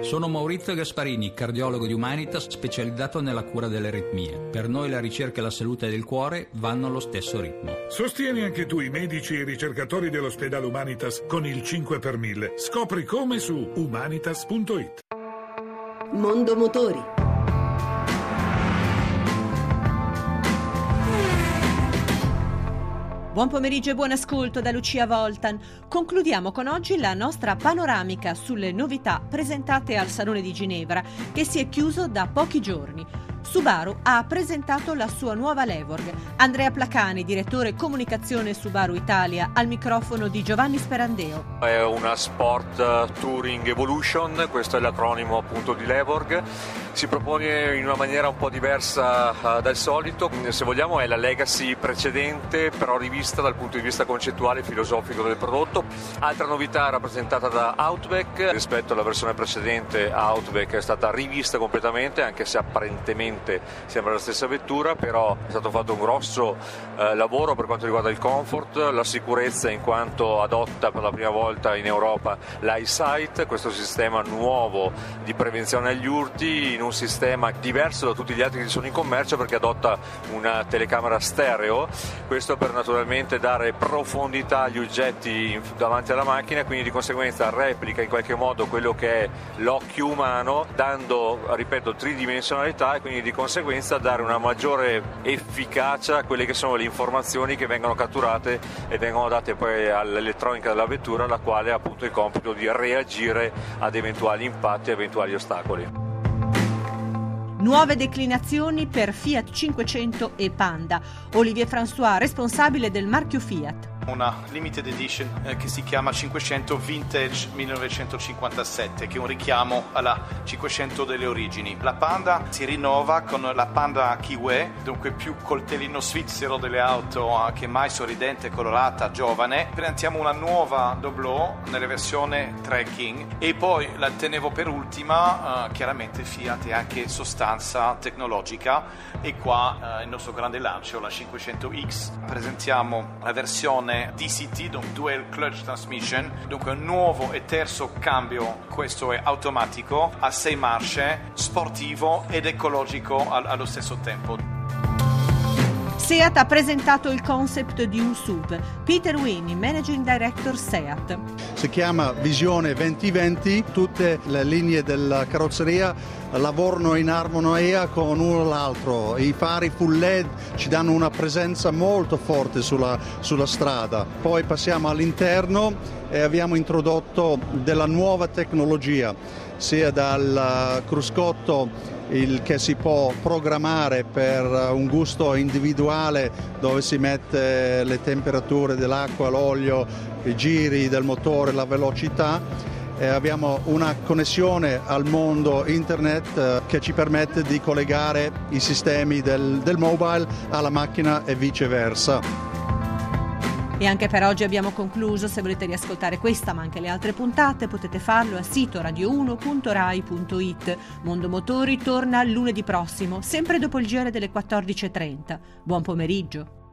Sono Maurizio Gasparini, cardiologo di Humanitas specializzato nella cura delle aritmie. Per noi la ricerca e la salute del cuore vanno allo stesso ritmo. Sostieni anche tu i medici e i ricercatori dell'ospedale Humanitas con il 5 per 1000. Scopri come su humanitas.it. Mondo Motori Buon pomeriggio e buon ascolto da Lucia Voltan. Concludiamo con oggi la nostra panoramica sulle novità presentate al Salone di Ginevra, che si è chiuso da pochi giorni. Subaru ha presentato la sua nuova Levorg. Andrea Placani, direttore comunicazione Subaru Italia, al microfono di Giovanni Sperandeo. È una Sport Touring Evolution, questo è l'acronimo appunto di Levorg. Si propone in una maniera un po' diversa uh, dal solito, se vogliamo è la legacy precedente, però rivista dal punto di vista concettuale e filosofico del prodotto. Altra novità rappresentata da Outback, rispetto alla versione precedente Outback è stata rivista completamente, anche se apparentemente tecnicamente sembra la stessa vettura, però è stato fatto un grosso eh, lavoro per quanto riguarda il comfort, la sicurezza in quanto adotta per la prima volta in Europa l'EyeSight, questo sistema nuovo di prevenzione agli urti in un sistema diverso da tutti gli altri che sono in commercio perché adotta una telecamera stereo, questo per naturalmente dare profondità agli oggetti davanti alla macchina quindi di conseguenza replica in qualche modo quello che è l'occhio umano dando, ripeto, tridimensionalità e quindi di conseguenza dare una maggiore efficacia a quelle che sono le informazioni che vengono catturate e vengono date poi all'elettronica della vettura, la quale ha appunto il compito di reagire ad eventuali impatti e eventuali ostacoli. Nuove declinazioni per Fiat 500 e Panda. Olivier François, responsabile del marchio Fiat una limited edition eh, che si chiama 500 Vintage 1957, che è un richiamo alla 500 delle origini. La Panda si rinnova con la Panda Kiwi, dunque più coltellino svizzero delle auto, eh, che mai sorridente, colorata, giovane. Presentiamo una nuova Doblò nella versione trekking e poi la tenevo per ultima, eh, chiaramente Fiat è anche sostanza tecnologica e qua eh, il nostro grande lancio, la 500X. Presentiamo la versione DCT, dunque Dual Clutch Transmission, dunque un nuovo e terzo cambio, questo è automatico, a sei marce, sportivo ed ecologico allo stesso tempo. Seat ha presentato il concept di un SUV. Peter Winnie, Managing Director Seat. Si chiama Visione 2020, tutte le linee della carrozzeria lavorano in armonia con uno l'altro. I fari full LED ci danno una presenza molto forte sulla, sulla strada. Poi passiamo all'interno e abbiamo introdotto della nuova tecnologia, sia dal cruscotto il che si può programmare per un gusto individuale dove si mette le temperature dell'acqua, l'olio, i giri del motore, la velocità. E abbiamo una connessione al mondo internet eh, che ci permette di collegare i sistemi del, del mobile alla macchina e viceversa. E anche per oggi abbiamo concluso. Se volete riascoltare questa ma anche le altre puntate potete farlo al sito radio1.rai.it. Mondo Motori torna lunedì prossimo, sempre dopo il giro delle 14.30. Buon pomeriggio.